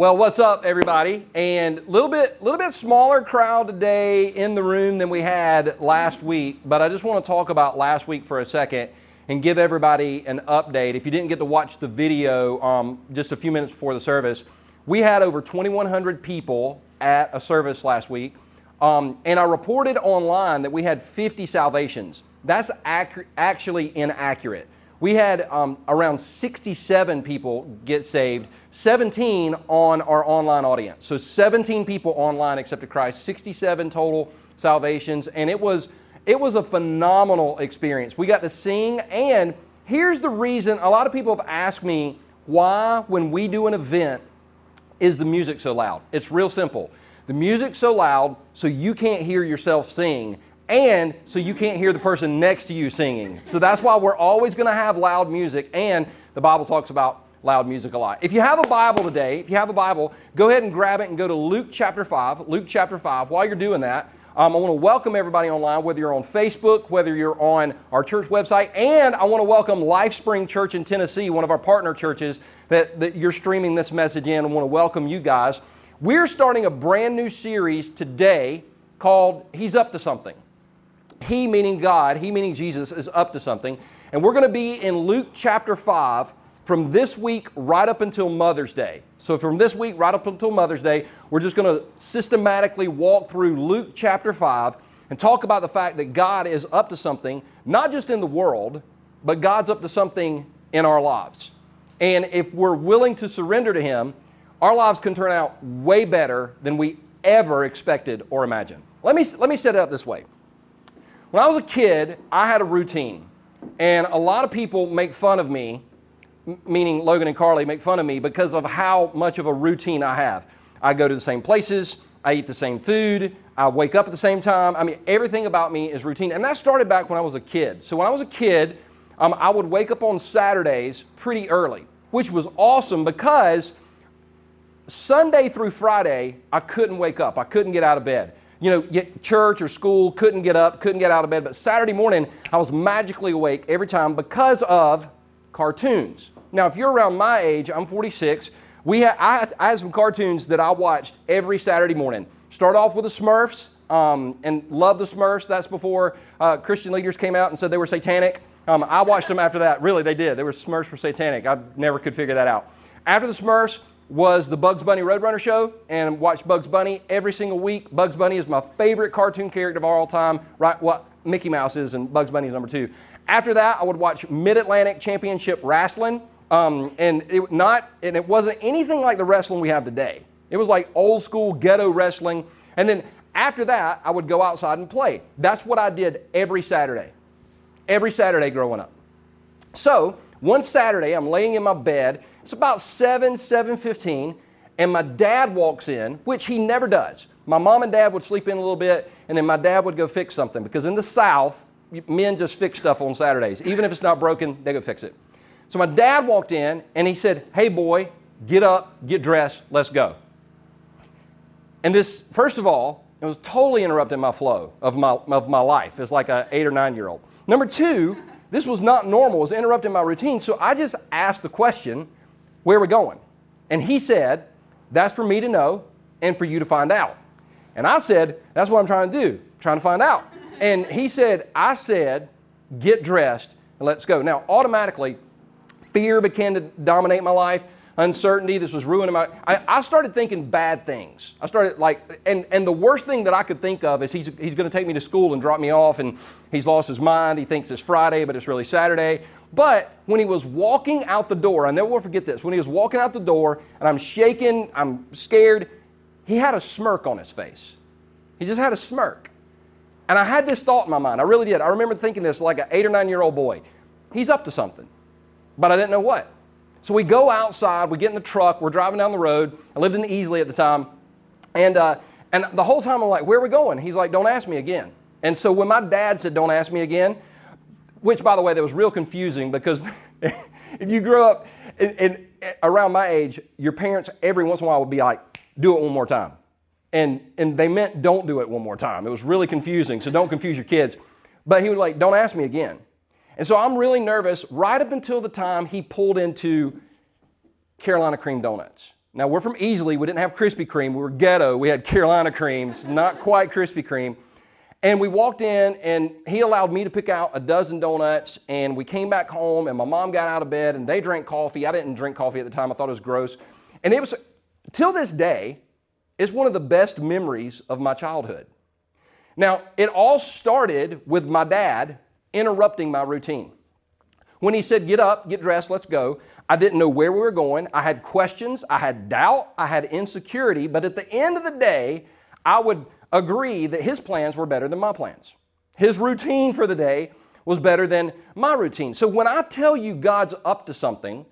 Well, what's up, everybody? And a little bit, little bit smaller crowd today in the room than we had last week. But I just want to talk about last week for a second and give everybody an update. If you didn't get to watch the video um, just a few minutes before the service, we had over 2,100 people at a service last week. Um, and I reported online that we had 50 salvations. That's ac- actually inaccurate. We had um, around 67 people get saved, 17 on our online audience. So 17 people online accepted Christ, 67 total salvations, and it was it was a phenomenal experience. We got to sing, and here's the reason a lot of people have asked me why, when we do an event, is the music so loud? It's real simple. The music's so loud so you can't hear yourself sing and so you can't hear the person next to you singing. So that's why we're always going to have loud music, and the Bible talks about loud music a lot. If you have a Bible today, if you have a Bible, go ahead and grab it and go to Luke chapter 5. Luke chapter 5. While you're doing that, um, I want to welcome everybody online, whether you're on Facebook, whether you're on our church website, and I want to welcome LifeSpring Church in Tennessee, one of our partner churches that, that you're streaming this message in. I want to welcome you guys. We're starting a brand new series today called He's Up to Something. He, meaning God, He, meaning Jesus, is up to something. And we're going to be in Luke chapter 5 from this week right up until Mother's Day. So, from this week right up until Mother's Day, we're just going to systematically walk through Luke chapter 5 and talk about the fact that God is up to something, not just in the world, but God's up to something in our lives. And if we're willing to surrender to Him, our lives can turn out way better than we ever expected or imagined. Let me, let me set it up this way. When I was a kid, I had a routine. And a lot of people make fun of me, meaning Logan and Carly make fun of me because of how much of a routine I have. I go to the same places, I eat the same food, I wake up at the same time. I mean, everything about me is routine. And that started back when I was a kid. So when I was a kid, um, I would wake up on Saturdays pretty early, which was awesome because Sunday through Friday, I couldn't wake up. I couldn't get out of bed you know, church or school, couldn't get up, couldn't get out of bed. But Saturday morning, I was magically awake every time because of cartoons. Now, if you're around my age, I'm 46. We ha- I, I had some cartoons that I watched every Saturday morning. Start off with the Smurfs, um, and love the Smurfs. That's before uh, Christian leaders came out and said they were satanic. Um, I watched them after that. Really, they did. They were Smurfs for satanic. I never could figure that out. After the Smurfs, was the Bugs Bunny Roadrunner show and watched Bugs Bunny every single week. Bugs Bunny is my favorite cartoon character of all time. Right, what Mickey Mouse is, and Bugs Bunny is number two. After that, I would watch Mid Atlantic Championship Wrestling, um, and it not and it wasn't anything like the wrestling we have today. It was like old school ghetto wrestling. And then after that, I would go outside and play. That's what I did every Saturday. Every Saturday growing up. So one Saturday, I'm laying in my bed it's about 7, 7.15, and my dad walks in, which he never does. My mom and dad would sleep in a little bit, and then my dad would go fix something because in the South, men just fix stuff on Saturdays. Even if it's not broken, they go fix it. So my dad walked in and he said, Hey boy, get up, get dressed, let's go. And this, first of all, it was totally interrupting my flow of my, of my life as like an eight or nine year old. Number two, this was not normal, it was interrupting my routine. So I just asked the question, where are we going? And he said, That's for me to know and for you to find out. And I said, That's what I'm trying to do, trying to find out. And he said, I said, Get dressed and let's go. Now, automatically, fear began to dominate my life uncertainty. This was ruining my. I, I, started thinking bad things. I started like, and and the worst thing that I could think of is he's he's going to take me to school and drop me off, and he's lost his mind. He thinks it's Friday, but it's really Saturday. But when he was walking out the door, I never will forget this. When he was walking out the door, and I'm shaking, I'm scared. He had a smirk on his face. He just had a smirk. And I had this thought in my mind. I really did. I remember thinking this like an eight or nine year old boy. He's up to something, but I didn't know what. So we go outside, we get in the truck, we're driving down the road. I lived in Easley at the time. And, uh, and the whole time I'm like, where are we going? He's like, don't ask me again. And so when my dad said, don't ask me again, which by the way, that was real confusing because if you grew up in, in, around my age, your parents every once in a while would be like, do it one more time. And, and they meant don't do it one more time. It was really confusing, so don't confuse your kids. But he was like, don't ask me again. And so I'm really nervous right up until the time he pulled into Carolina Cream Donuts. Now, we're from Easley. We didn't have Krispy Kreme. We were ghetto. We had Carolina creams, not quite Krispy Kreme. And we walked in, and he allowed me to pick out a dozen donuts. And we came back home, and my mom got out of bed, and they drank coffee. I didn't drink coffee at the time, I thought it was gross. And it was, till this day, it's one of the best memories of my childhood. Now, it all started with my dad interrupting my routine. When he said, Get up, get dressed, let's go, I didn't know where we were going. I had questions, I had doubt, I had insecurity, but at the end of the day, I would agree that his plans were better than my plans. His routine for the day was better than my routine. So when I tell you God's up to something,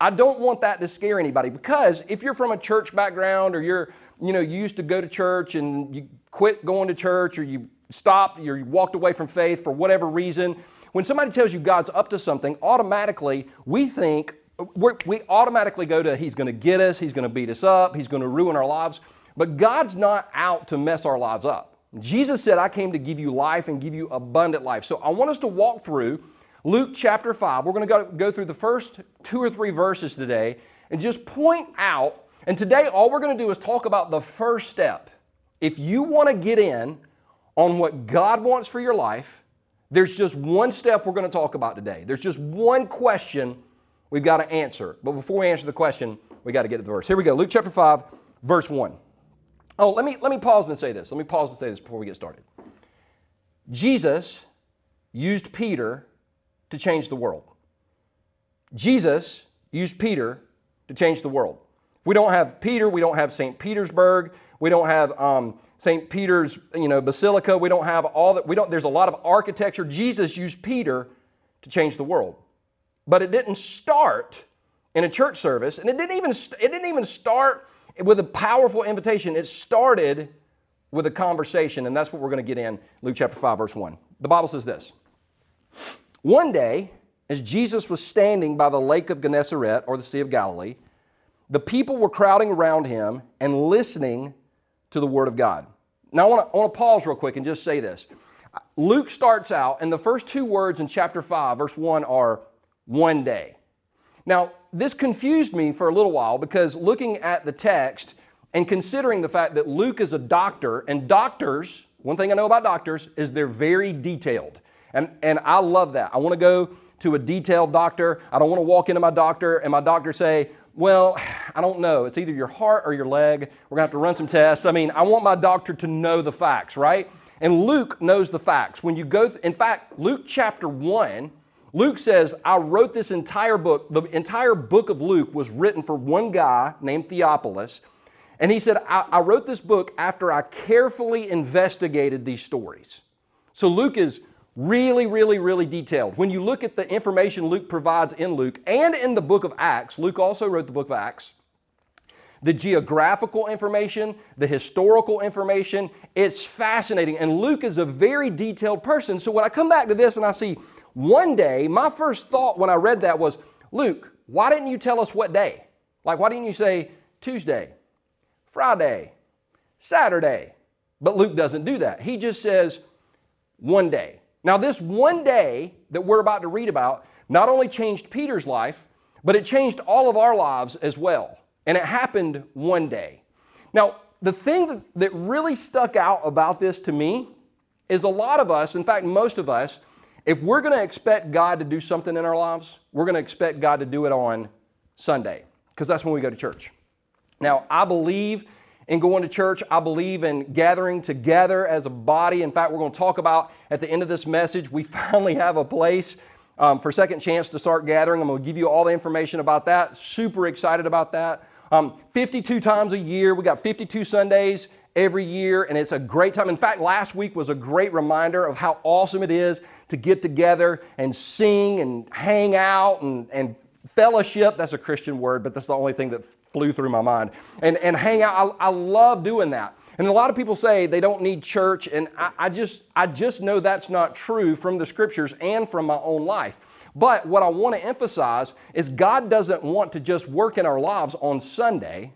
I don't want that to scare anybody because if you're from a church background or you're, you know, you used to go to church and you quit going to church or you stopped, you walked away from faith for whatever reason, when somebody tells you God's up to something, automatically we think, we automatically go to He's going to get us, He's going to beat us up, He's going to ruin our lives. But God's not out to mess our lives up. Jesus said, I came to give you life and give you abundant life. So I want us to walk through Luke chapter 5. We're going to go, go through the first two or three verses today and just point out. And today, all we're going to do is talk about the first step. If you want to get in on what God wants for your life, there's just one step we're going to talk about today. There's just one question we've got to answer. But before we answer the question, we got to get to the verse. Here we go. Luke chapter 5, verse 1. Oh, let me, let me pause and say this. Let me pause and say this before we get started. Jesus used Peter to change the world. Jesus used Peter to change the world. We don't have Peter, we don't have St. Petersburg, we don't have um, St. Peter's, you know, Basilica, we don't have all that, we don't, there's a lot of architecture. Jesus used Peter to change the world. But it didn't start in a church service, and it didn't even, it didn't even start with a powerful invitation. It started with a conversation, and that's what we're going to get in Luke chapter 5, verse 1. The Bible says this One day, as Jesus was standing by the lake of Gennesaret, or the Sea of Galilee, the people were crowding around him and listening to the Word of God. Now, I want to, pause real quick and just say this. Luke starts out, and the first two words in chapter 5, verse 1 are one day. Now, this confused me for a little while because looking at the text and considering the fact that Luke is a doctor, and doctors, one thing I know about doctors is they're very detailed. And, and I love that. I want to go to a detailed doctor. I don't want to walk into my doctor and my doctor say, well, I don't know. It's either your heart or your leg. We're going to have to run some tests. I mean, I want my doctor to know the facts, right? And Luke knows the facts. When you go, th- in fact, Luke chapter 1, Luke says, I wrote this entire book. The entire book of Luke was written for one guy named Theophilus. And he said, I, I wrote this book after I carefully investigated these stories. So Luke is really, really, really detailed. When you look at the information Luke provides in Luke and in the book of Acts, Luke also wrote the book of Acts. The geographical information, the historical information, it's fascinating. And Luke is a very detailed person. So when I come back to this and I see one day, my first thought when I read that was, Luke, why didn't you tell us what day? Like, why didn't you say Tuesday, Friday, Saturday? But Luke doesn't do that. He just says one day. Now, this one day that we're about to read about not only changed Peter's life, but it changed all of our lives as well. And it happened one day. Now, the thing that, that really stuck out about this to me is a lot of us, in fact, most of us, if we're going to expect God to do something in our lives, we're going to expect God to do it on Sunday because that's when we go to church. Now, I believe in going to church. I believe in gathering together as a body. In fact, we're going to talk about at the end of this message, we finally have a place um, for Second Chance to start gathering. I'm going to give you all the information about that. Super excited about that. Um, 52 times a year, we got 52 Sundays every year, and it's a great time. In fact, last week was a great reminder of how awesome it is to get together and sing and hang out and, and fellowship. That's a Christian word, but that's the only thing that flew through my mind. And, and hang out. I, I love doing that. And a lot of people say they don't need church, and I, I, just, I just know that's not true from the scriptures and from my own life. But what I want to emphasize is God doesn't want to just work in our lives on Sunday.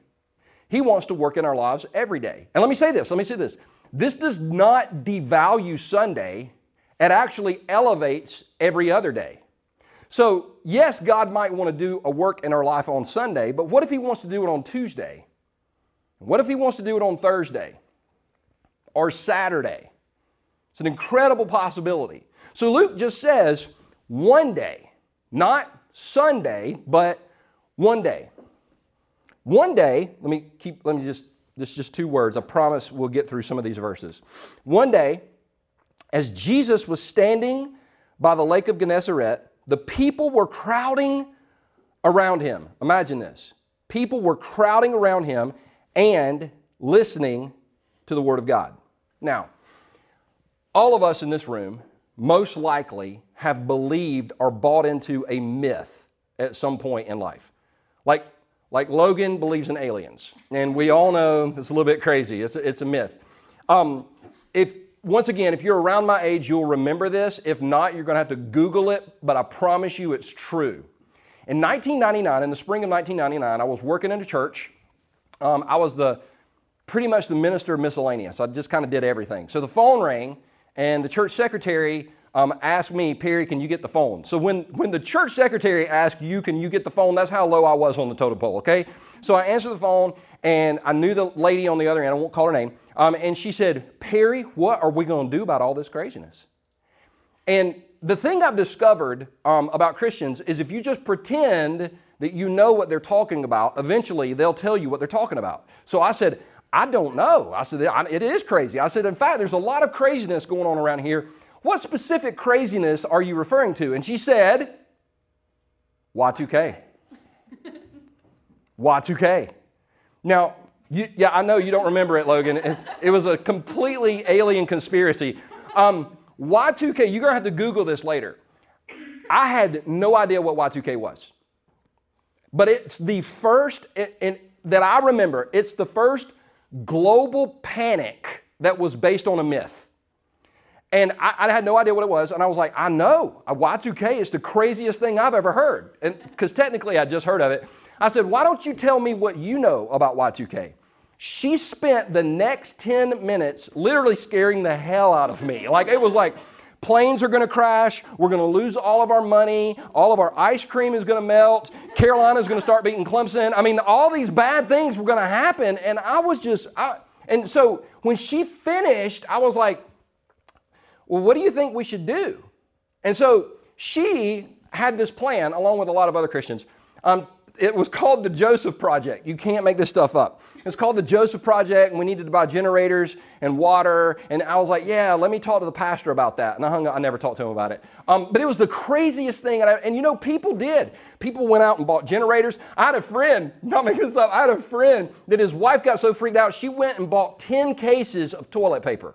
He wants to work in our lives every day. And let me say this let me say this. This does not devalue Sunday, it actually elevates every other day. So, yes, God might want to do a work in our life on Sunday, but what if He wants to do it on Tuesday? What if He wants to do it on Thursday or Saturday? It's an incredible possibility. So, Luke just says one day, not Sunday, but one day. One day, let me keep, let me just, this is just two words. I promise we'll get through some of these verses. One day, as Jesus was standing by the lake of Gennesaret, the people were crowding around him. Imagine this. People were crowding around him and listening to the Word of God. Now, all of us in this room most likely have believed or bought into a myth at some point in life. Like, like Logan believes in aliens, and we all know it's a little bit crazy. It's a, it's a myth. Um, if once again, if you're around my age, you'll remember this. If not, you're going to have to Google it, but I promise you it's true. In 1999, in the spring of 1999, I was working in a church. Um, I was the pretty much the minister of miscellaneous. I just kind of did everything. So the phone rang, and the church secretary um, asked me, Perry, can you get the phone? So when, when the church secretary asked you, can you get the phone, that's how low I was on the totem pole, okay? So I answered the phone, and I knew the lady on the other end, I won't call her name, um, and she said, Perry, what are we going to do about all this craziness? And the thing I've discovered um, about Christians is if you just pretend that you know what they're talking about, eventually they'll tell you what they're talking about. So I said, I don't know. I said, it is crazy. I said, in fact, there's a lot of craziness going on around here. What specific craziness are you referring to? And she said, Y2K. Y2K. Now, you, yeah, I know you don't remember it, Logan. It, it was a completely alien conspiracy. Um, Y2K, you're going to have to Google this later. I had no idea what Y2K was. But it's the first, and that I remember, it's the first global panic that was based on a myth. And I, I, had no idea what it was. And I was like, I know. Y2K is the craziest thing I've ever heard. Because technically I just heard of it. I said, Why don't you tell me what you know about Y2K? She spent the next 10 minutes literally scaring the hell out of me. Like, it was like, planes are going to crash. We're going to lose all of our money. All of our ice cream is going to melt. Carolina's going to start beating Clemson. I mean, all these bad things were going to happen. And I was just, I, and so when she finished, I was like, well, what do you think we should do? And so she had this plan, along with a lot of other Christians, um, it was called the Joseph Project. You can't make this stuff up. It's called the Joseph Project, and we needed to buy generators and water. And I was like, yeah, let me talk to the pastor about that. And I hung up, I never talked to him about it. Um, but it was the craziest thing. And, I, and, you know, people did. People went out and bought generators. I had a friend, not making this up, I had a friend that his wife got so freaked out, she went and bought 10 cases of toilet paper.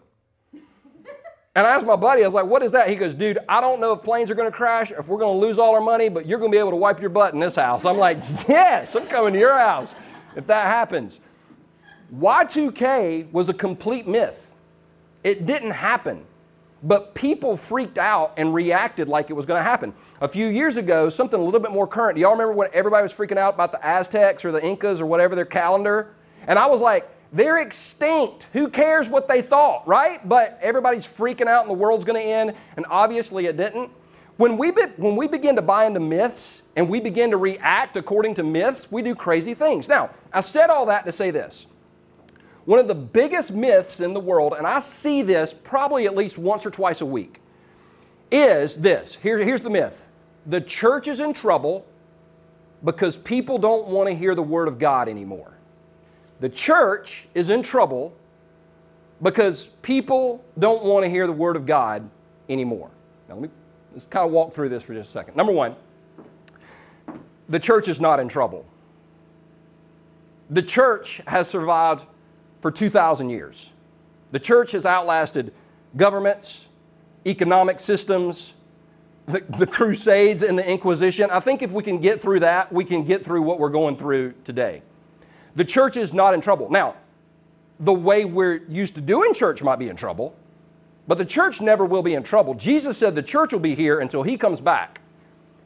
And I asked my buddy, I was like, what is that? He goes, dude, I don't know if planes are going to crash, if we're going to lose all our money, but you're going to be able to wipe your butt in this house. I'm like, yes, I'm coming to your house if that happens. Y2K was a complete myth. It didn't happen. But people freaked out and reacted like it was going to happen. A few years ago, something a little bit more current. Do y'all remember when everybody was freaking out about the Aztecs or the Incas or whatever their calendar? And I was like, they're extinct. Who cares what they thought, right? But everybody's freaking out and the world's going to end, and obviously it didn't. When we, be, when we begin to buy into myths and we begin to react according to myths, we do crazy things. Now, I said all that to say this. One of the biggest myths in the world, and I see this probably at least once or twice a week, is this. Here, here's the myth the church is in trouble because people don't want to hear the Word of God anymore. The church is in trouble because people don't want to hear the Word of God anymore. Now, let me let's kind of walk through this for just a second. Number one, the church is not in trouble. The church has survived for 2,000 years. The church has outlasted governments, economic systems, the, the, Crusades, and the Inquisition. I think if we can get through that, we can get through what we're going through today. The church is not in trouble. Now, the way we're used to doing church might be in trouble, but the church never will be in trouble. Jesus said the church will be here until he comes back.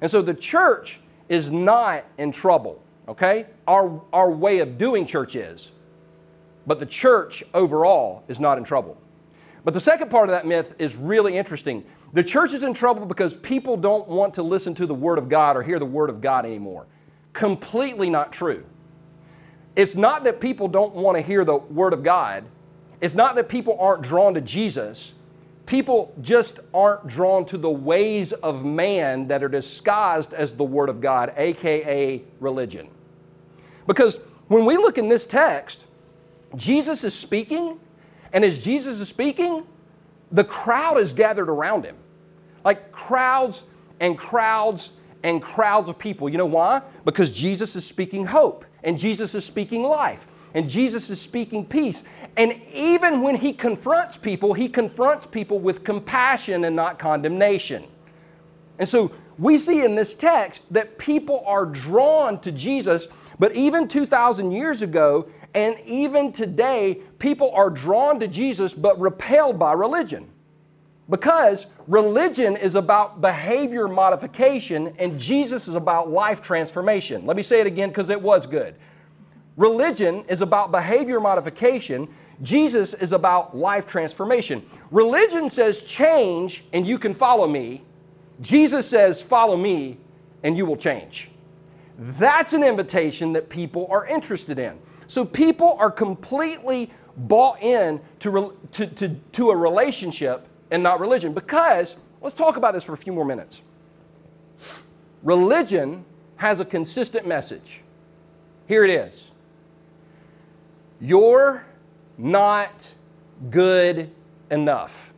And so the church is not in trouble, okay? Our, our way of doing church is. But the church overall is not in trouble. But the second part of that myth is really interesting. The church is in trouble because people don't want to listen to the Word of God or hear the Word of God anymore. Completely not true. It's not that people don't want to hear the Word of God, it's not that people aren't drawn to Jesus. People just aren't drawn to the ways of man that are disguised as the Word of God, aka religion. Because when we look in this text, Jesus is speaking, and as Jesus is speaking, the crowd is gathered around him. Like crowds and crowds and crowds of people. You know why? Because Jesus is speaking hope, and Jesus is speaking life, and Jesus is speaking peace. And even when he confronts people, he confronts people with compassion and not condemnation. And so we see in this text that people are drawn to Jesus, but even 2,000 years ago, and even today, people are drawn to Jesus but repelled by religion. Because religion is about behavior modification and Jesus is about life transformation. Let me say it again because it was good. Religion is about behavior modification. Jesus is about life transformation. Religion says change and you can follow me. Jesus says follow me and you will change. That's an invitation that people are interested in. So people are completely bought in to, to, to, to a relationship and not religion. Because, let's talk about this for a few more minutes. Religion has a consistent message. Here it is You're not good enough.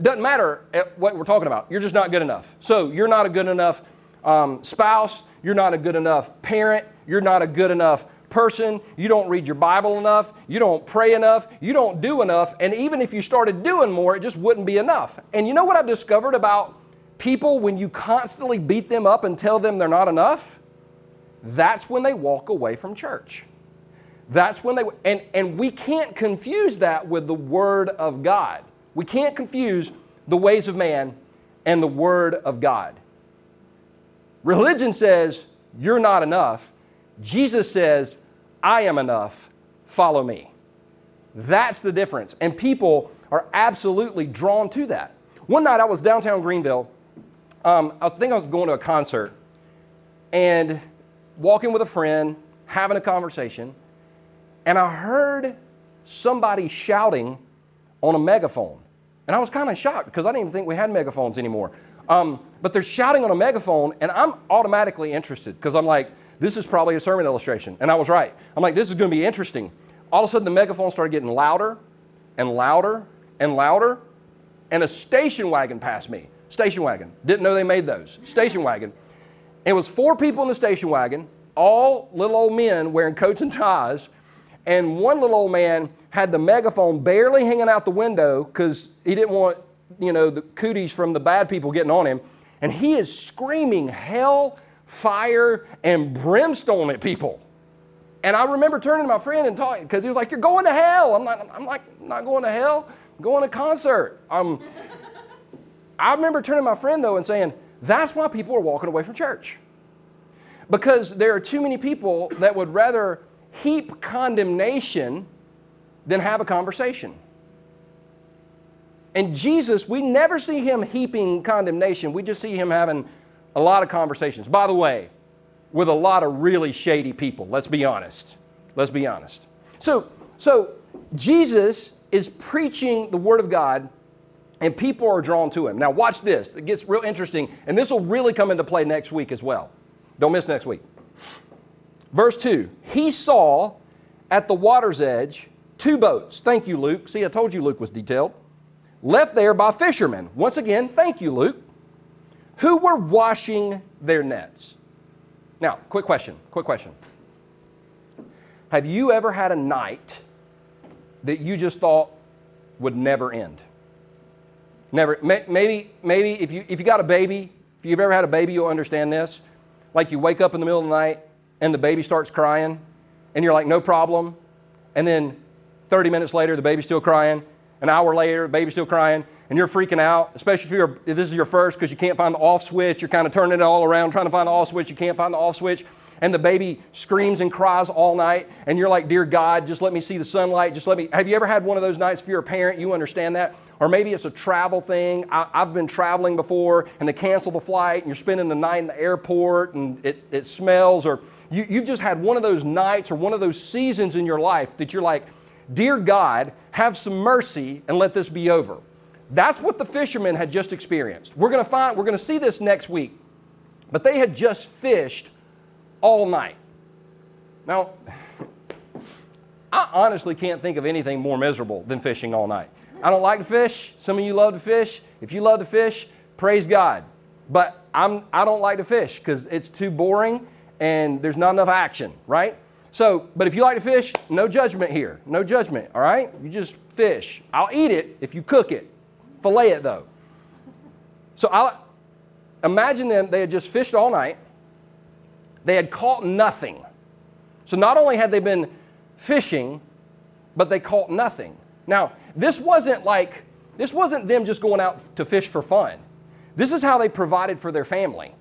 Doesn't matter what we're talking about, you're just not good enough. So, you're not a good enough um, spouse, you're not a good enough parent, you're not a good enough person, you don't read your Bible enough, you don't pray enough, you don't do enough, and even if you started doing more, it just wouldn't be enough. And you know what I've discovered about people when you constantly beat them up and tell them they're not enough? That's when they walk away from church. That's when they, and, and we can't confuse that with the Word of God. We can't confuse the ways of man and the Word of God. Religion says, you're not enough. Jesus says, I am enough, follow me. That's the difference. And people are absolutely drawn to that. One night I was downtown Greenville. Um, I think I was going to a concert and walking with a friend, having a conversation, and I heard somebody shouting on a megaphone. And I was kind of shocked because I didn't even think we had megaphones anymore. Um, but they're shouting on a megaphone, and I'm automatically interested because I'm like, this is probably a sermon illustration. And I was right. I'm like, this is going to be interesting. All of a sudden, the megaphone started getting louder and louder and louder, and a station wagon passed me. Station wagon. Didn't know they made those. Station wagon. it was four people in the station wagon, all little old men wearing coats and ties, and one little old man had the megaphone barely hanging out the window because he didn't want, you know, the cooties from the bad people getting on him. And he is screaming hell fire and brimstone at people. And I remember turning to my friend and talking because he was like, "You're going to hell." I'm like, "I'm like not going to hell. I'm going to concert." Um, I remember turning to my friend though and saying, "That's why people are walking away from church." Because there are too many people that would rather heap condemnation than have a conversation. And Jesus, we never see him heaping condemnation. We just see him having a lot of conversations. By the way, with a lot of really shady people, let's be honest. Let's be honest. So, so Jesus is preaching the Word of God, and people are drawn to him. Now, watch this. It gets real interesting, and this will really come into play next week as well. Don't miss next week. Verse 2 He saw at the water's edge two boats. Thank you, Luke. See, I told you Luke was detailed. Left there by fishermen. Once again, thank you, Luke who were washing their nets. Now, quick question, quick question. Have you ever had a night that you just thought would never end? Never. Maybe, maybe if you, if you got a baby, if you've ever had a baby, you'll understand this. Like you wake up in the middle of the night and the baby starts crying, and you're like, no problem. And then 30 minutes later, the baby's still crying. An hour later, the baby's still crying and you're freaking out, especially if, you're, if this is your first because you can't find the off switch. You're kind of turning it all around, trying to find the off switch. You can't find the off switch. and the baby screams and cries all night, and you're like, Dear God, just let me see the sunlight. Just let me. Have you ever had one of those nights? If you're a parent, you understand that. Or maybe it's a travel thing. I, have been traveling before, and they cancel the flight, and you're spending the night in the airport, and it, it smells. Or you, you've just had one of those nights or one of those seasons in your life that you're like, Dear God, have some mercy and let this be over. That's what the fishermen had just experienced. We're going to find we're going to see this next week. But they had just fished all night. Now, I honestly can't think of anything more miserable than fishing all night. I don't like to fish. Some of you love to fish. If you love to fish, praise God. But I'm, I don't like to fish because it's too boring and there's not enough action, right? So, but if you like to fish, no judgment here. No judgment, all right? You just fish. I'll eat it if you cook it. Fillet it though. So I'll imagine them, they had just fished all night. They had caught nothing. So not only had they been fishing, but they caught nothing. Now, this wasn't like, this wasn't them just going out to fish for fun. This is how they provided for their family.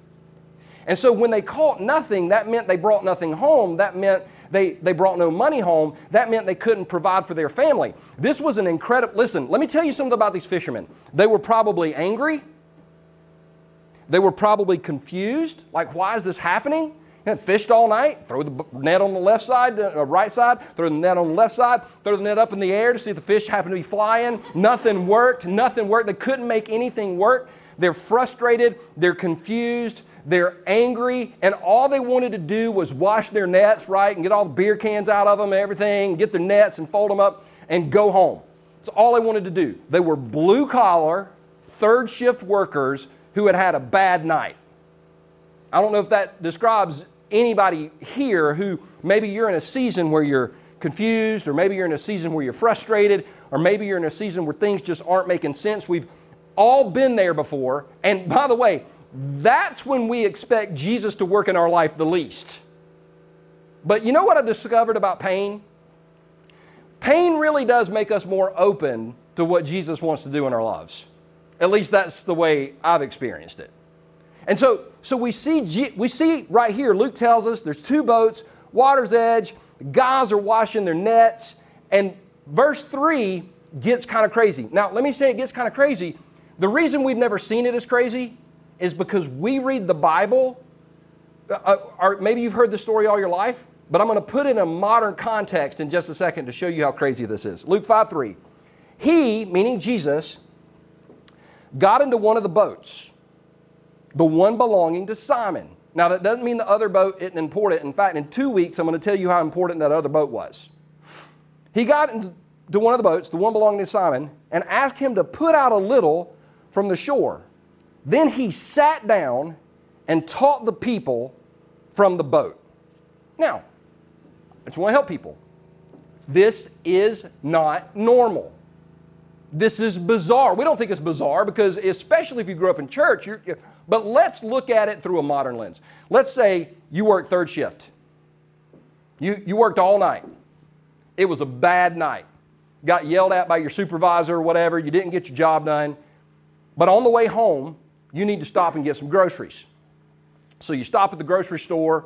And so when they caught nothing, that meant they brought nothing home. That meant they, they brought no money home. That meant they couldn't provide for their family. This was an incredible, listen, let me tell you something about these fishermen. They were probably angry. They were probably confused. Like, why is this happening? fished all night, throw the net on the left side, uh, right side, throw the net on the left side, throw the net up in the air to see if the fish happened to be flying. Nothing worked. Nothing worked. They couldn't make anything work. They're frustrated. They're confused they're angry, and all they wanted to do was wash their nets, right, and get all the beer cans out of them and everything, get their nets and fold them up and go home. That's all they wanted to do. They were blue collar, third shift workers who had had a bad night. I don't know if that describes anybody here who maybe you're in a season where you're confused, or maybe you're in a season where you're frustrated, or maybe you're in a season where things just aren't making sense. We've all been there before. And by the way, that's when we expect Jesus to work in our life the least. But you know what I discovered about pain? Pain really does make us more open to what Jesus wants to do in our lives. At least that's the way I've experienced it. And so, so we see we see right here. Luke tells us there's two boats, water's edge. Guys are washing their nets, and verse three gets kind of crazy. Now, let me say it gets kind of crazy. The reason we've never seen it as crazy is because we read the Bible, uh, uh, or maybe you've heard the story all your life, but I'm going to put it in a modern context in just a second to show you how crazy this is. Luke 5 3. He, meaning Jesus, got into one of the boats, the one belonging to Simon. Now, that doesn't mean the other boat isn't important. In fact, in two weeks, I'm going to tell you how important that other boat was. He got into one of the boats, the one belonging to Simon, and asked him to put out a little from the shore. Then he sat down and taught the people from the boat. Now, I just want to help people. This is not normal. This is bizarre. We don't think it's bizarre because, especially if you grew up in church, you're, you're, but let's look at it through a modern lens. Let's say you work third shift. You, you worked all night. It was a bad night. Got yelled at by your supervisor or whatever. You didn't get your job done. But on the way home, you need to stop and get some groceries. So you stop at the grocery store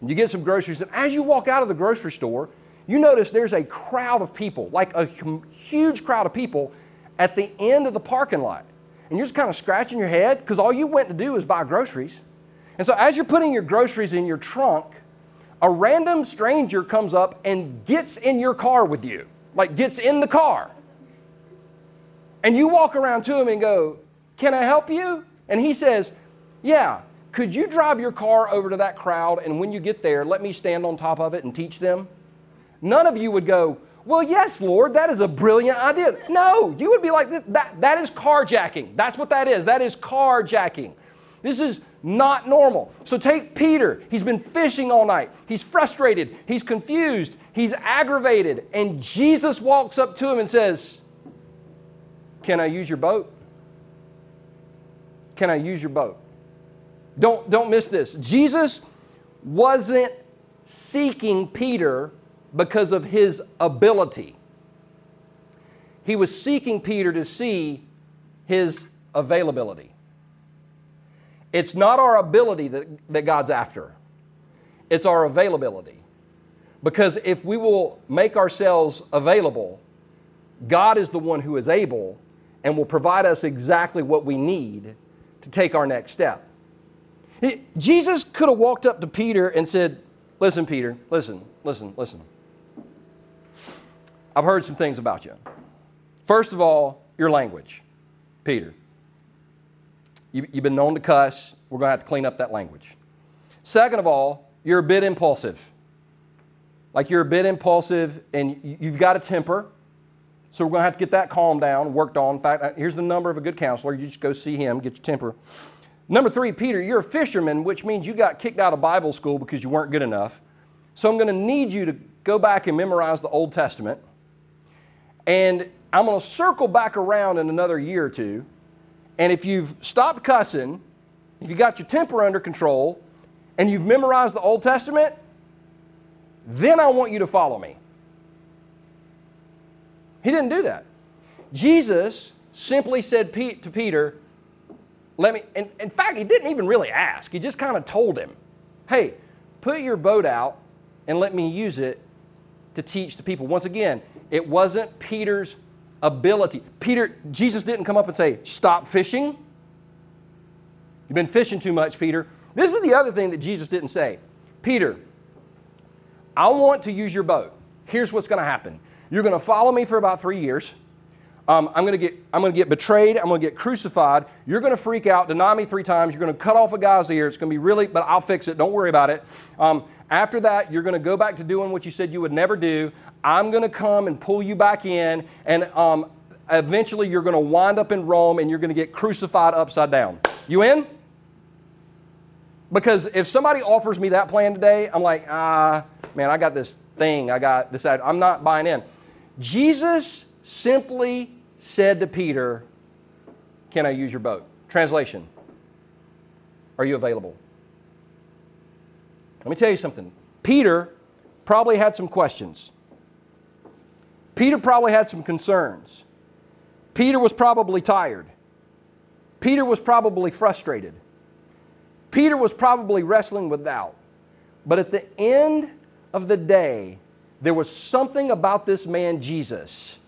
and you get some groceries. And as you walk out of the grocery store, you notice there's a crowd of people, like a huge crowd of people at the end of the parking lot. And you're just kind of scratching your head because all you went to do is buy groceries. And so as you're putting your groceries in your trunk, a random stranger comes up and gets in your car with you, like gets in the car. And you walk around to him and go, Can I help you? And he says, Yeah, could you drive your car over to that crowd and when you get there, let me stand on top of it and teach them? None of you would go, Well, yes, Lord, that is a brilliant idea. No, you would be like, That, that is carjacking. That's what that is. That is carjacking. This is not normal. So take Peter. He's been fishing all night. He's frustrated. He's confused. He's aggravated. And Jesus walks up to him and says, Can I use your boat? Can I use your boat? Don't, don't miss this. Jesus wasn't seeking Peter because of his ability. He was seeking Peter to see his availability. It's not our ability that, that God's after, it's our availability. Because if we will make ourselves available, God is the one who is able and will provide us exactly what we need to take our next step. Jesus could have walked up to Peter and said, Listen, Peter, listen, listen, listen. I've heard some things about you. First of all, your language, Peter. You, have been known to cuss. We're going to have to clean up that language. Second of all, you're a bit impulsive. Like you're a bit impulsive and you've got a temper. So we're going to have to get that calmed down, worked on. In fact, uh, here's the number of a good counselor. You just go see him, get your temper. Number three, Peter, you're a fisherman, which means you got kicked out of Bible school because you weren't good enough. So I'm going to need you to go back and memorize the Old Testament. And I'm going to circle back around in another year or two. And if you've stopped cussing, if you got your temper under control, and you've memorized the Old Testament, then I want you to follow me. He didn't do that. Jesus simply said to Peter, let me, in, in fact, he didn't even really ask. He just kind of told him, hey, put your boat out and let me use it to teach the people. Once again, it wasn't Peter's ability. Peter, Jesus didn't come up and say, stop fishing. You've been fishing too much, Peter. This is the other thing that Jesus didn't say. Peter, I want to use your boat. Here's what's going to happen. You're going to follow me for about three years. Um, I'm going to get I'm going to get betrayed. I'm going to get crucified. You're going to freak out, deny me three times. You're going to cut off a guy's ear. It's going to be really, but I'll fix it. Don't worry about it. Um, after that, you're going to go back to doing what you said you would never do. I'm going to come and pull you back in, and um, eventually you're going to wind up in Rome, and you're going to get crucified upside down. You in? Because if somebody offers me that plan today, I'm like, ah, man, I got this thing. I got this. I'm not buying in. Jesus simply said to Peter, Can I use your boat? Translation Are you available? Let me tell you something. Peter probably had some questions. Peter probably had some concerns. Peter was probably tired. Peter was probably frustrated. Peter was probably wrestling with doubt. But at the end of the day, there was something about this man, Jesus,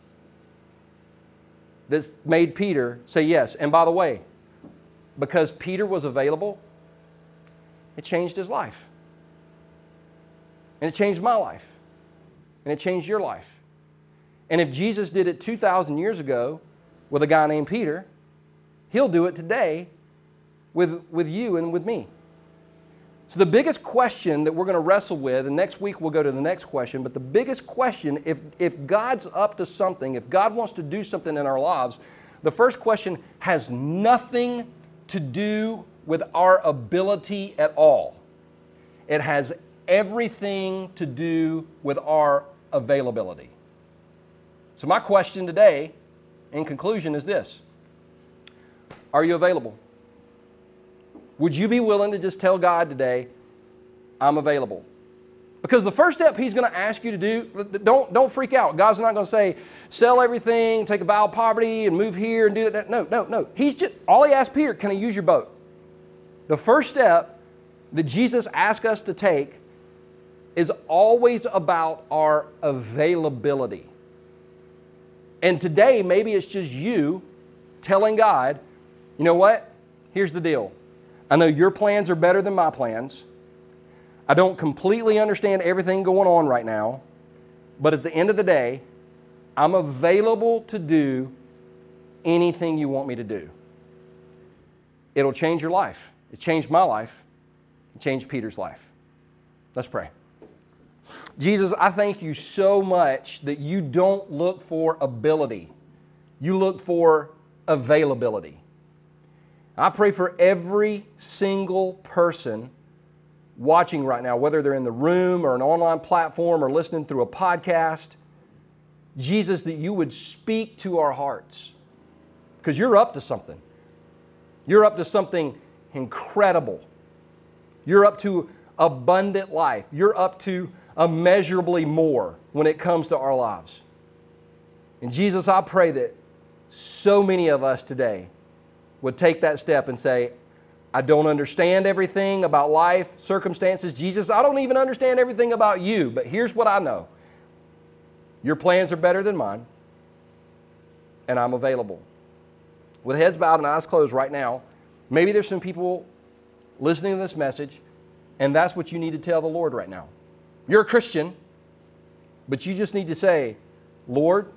that made Peter say yes. And by the way, because Peter was available, it changed his life. And it changed my life. And it changed your life. And if Jesus did it 2,000 years ago with a guy named Peter, he'll do it today with, with you and with me. So, the biggest question that we're going to wrestle with, and next week we'll go to the next question, but the biggest question if, if God's up to something, if God wants to do something in our lives, the first question has nothing to do with our ability at all. It has everything to do with our availability. So, my question today, in conclusion, is this Are you available? Would you be willing to just tell God today, I'm available? Because the first step He's going to ask you to do, don't, don't freak out. God's not going to say, sell everything, take a vow of poverty, and move here and do that. No, no, no. He's just, all He asked Peter, can I use your boat? The first step that Jesus asked us to take is always about our availability. And today, maybe it's just you telling God, you know what? Here's the deal. I know your plans are better than my plans. I don't completely understand everything going on right now, but at the end of the day, I'm available to do anything you want me to do. It'll change your life. It changed my life. It changed Peter's life. Let's pray. Jesus, I thank you so much that you don't look for ability, you look for availability. I pray for every single person watching right now, whether they're in the room or an online platform or listening through a podcast. Jesus, that you would speak to our hearts because you're up to something. You're up to something incredible. You're up to abundant life. You're up to immeasurably more when it comes to our lives. And Jesus, I pray that so many of us today would take that step and say, I don't understand everything about life, circumstances. Jesus, I don't even understand everything about you, but here's what I know your plans are better than mine, and I'm available. With heads bowed and eyes closed right now, maybe there's some people listening to this message, and that's what you need to tell the Lord right now. You're a Christian, but you just need to say, Lord,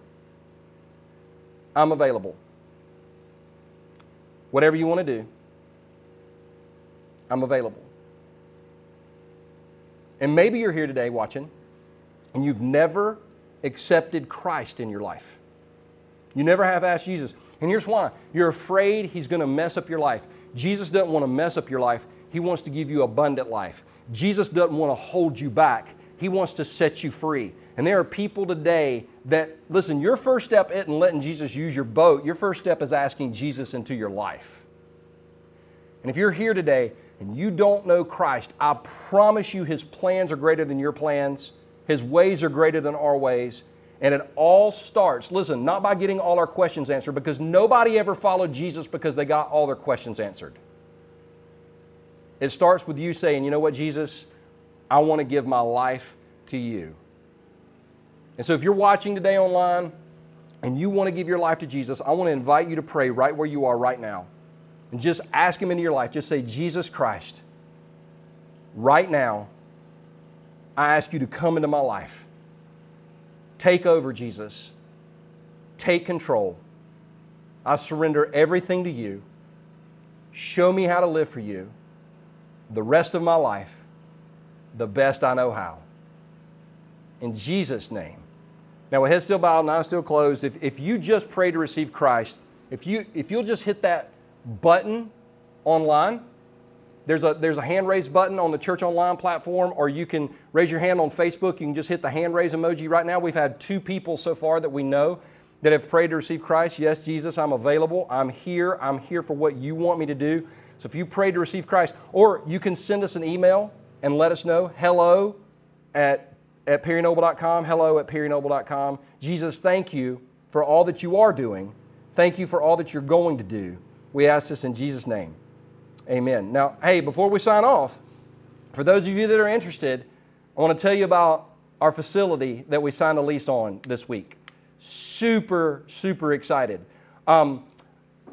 I'm available. Whatever you want to do, I'm available. And maybe you're here today watching, and you've never accepted Christ in your life. You never have asked Jesus. And here's why you're afraid He's going to mess up your life. Jesus doesn't want to mess up your life, He wants to give you abundant life. Jesus doesn't want to hold you back, He wants to set you free. And there are people today that, listen, your first step isn't letting Jesus use your boat. Your first step is asking Jesus into your life. And if you're here today and you don't know Christ, I promise you his plans are greater than your plans, his ways are greater than our ways. And it all starts, listen, not by getting all our questions answered, because nobody ever followed Jesus because they got all their questions answered. It starts with you saying, you know what, Jesus, I want to give my life to you. And so if you're watching today online and you want to give your life to Jesus, I want to invite you to pray right where you are right now. And just ask Him into your life. Just say, Jesus Christ, right now, I ask you to come into my life. Take over, Jesus. Take control. I surrender everything to you. Show me how to live for you the rest of my life the best I know how. In Jesus' name. Now, with head still bowed and eyes still closed, if, if you just pray to receive Christ, if, you, if you'll just hit that button online, there's a, there's a hand raise button on the Church Online platform, or you can raise your hand on Facebook. You can just hit the hand raise emoji right now. We've had two people so far that we know that have prayed to receive Christ. Yes, Jesus, I'm available. I'm here. I'm here for what you want me to do. So if you pray to receive Christ, or you can send us an email and let us know hello at at perrynoble.com. Hello at perrynoble.com. Jesus, thank you for all that you are doing. Thank you for all that you're going to do. We ask this in Jesus' name. Amen. Now, hey, before we sign off, for those of you that are interested, I want to tell you about our facility that we signed a lease on this week. Super, super excited. Um,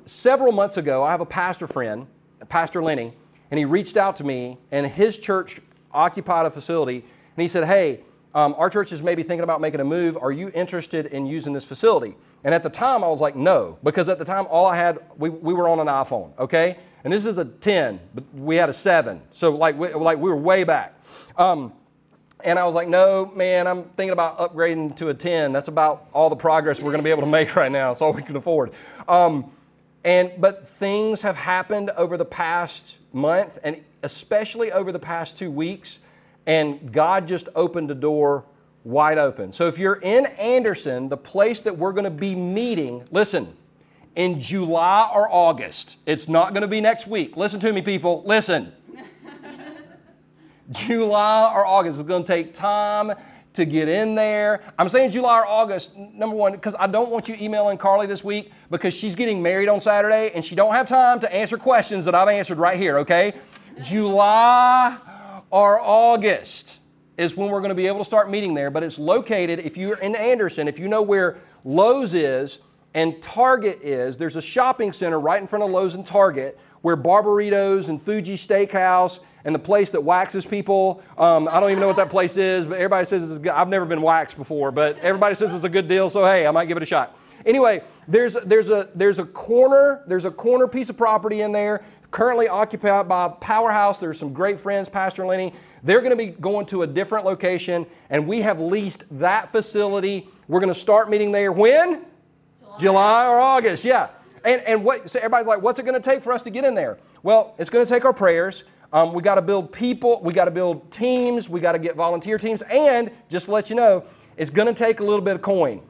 several months ago, I have a pastor friend, Pastor Lenny, and he reached out to me, and his church occupied a facility, and he said, Hey, um, our church is maybe thinking about making a move. Are you interested in using this facility? And at the time, I was like, no, because at the time, all I had, we, we were on an iPhone, okay? And this is a 10, but we had a 7. So, like, we, like we were way back. Um, and I was like, no, man, I'm thinking about upgrading to a 10. That's about all the progress we're going to be able to make right now. It's all we can afford. Um, and, but things have happened over the past month, and especially over the past two weeks and God just opened the door wide open. So if you're in Anderson, the place that we're going to be meeting, listen, in July or August, it's not going to be next week. Listen to me, people. Listen. July or August is going to take time to get in there. I'm saying July or August, number one, because I don't want you emailing Carly this week because she's getting married on Saturday and she don't have time to answer questions that I've answered right here, okay? July or August is when we're going to be able to start meeting there. But it's located, if you're in Anderson, if you know where Lowe's is and Target is, there's a shopping center right in front of Lowe's and Target where Barberitos and Fuji Steakhouse and the place that waxes people. Um, I don't even know what that place is, but everybody says it's good. I've never been waxed before, but everybody says it's a good deal, so hey, I might give it a shot. Anyway, there's, there's, a, there's a corner, there's a corner piece of property in there currently occupied by Powerhouse. There's some great friends, Pastor Lenny. They're going to be going to a different location, and we have leased that facility. We're going to start meeting there when? July, July or August, yeah. And, and what, so everybody's like, what's it going to take for us to get in there? Well, it's going to take our prayers. Um, we got to build people, we got to build teams, we got to get volunteer teams, and just to let you know, it's going to take a little bit of coin.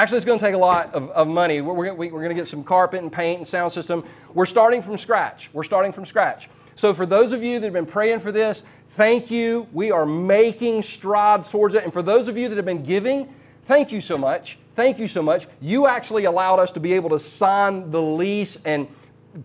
Actually, it's going to take a lot of, of money. We're, we're, we're going to get some carpet and paint and sound system. We're starting from scratch. We're starting from scratch. So, for those of you that have been praying for this, thank you. We are making strides towards it. And for those of you that have been giving, thank you so much. Thank you so much. You actually allowed us to be able to sign the lease and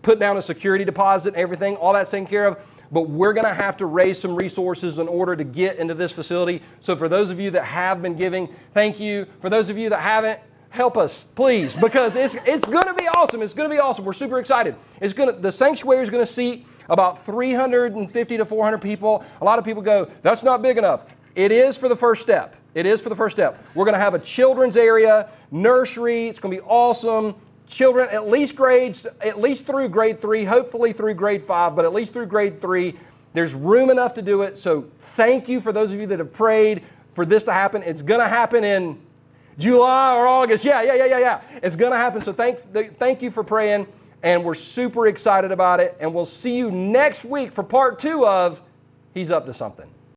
put down a security deposit and everything. All that's taken care of. But we're going to have to raise some resources in order to get into this facility. So for those of you that have been giving, thank you. For those of you that haven't, help us, please, because it's, it's going to be awesome. It's going to be awesome. We're super excited. It's going to, the sanctuary is going to seat about 350 to 400 people. A lot of people go, that's not big enough. It is for the first step. It is for the first step. We're going to have a children's area, nursery. It's going to be awesome children at least grades, at least through grade three, hopefully through grade five, but at least through grade three. There's room enough to do it. So thank you for those of you that have prayed for this to happen. It's going to happen in July or August. Yeah, yeah, yeah, yeah, yeah. It's going to happen. So thank, thank you for praying. And we're super excited about it. And we'll see you next week for part two of He's Up to Something.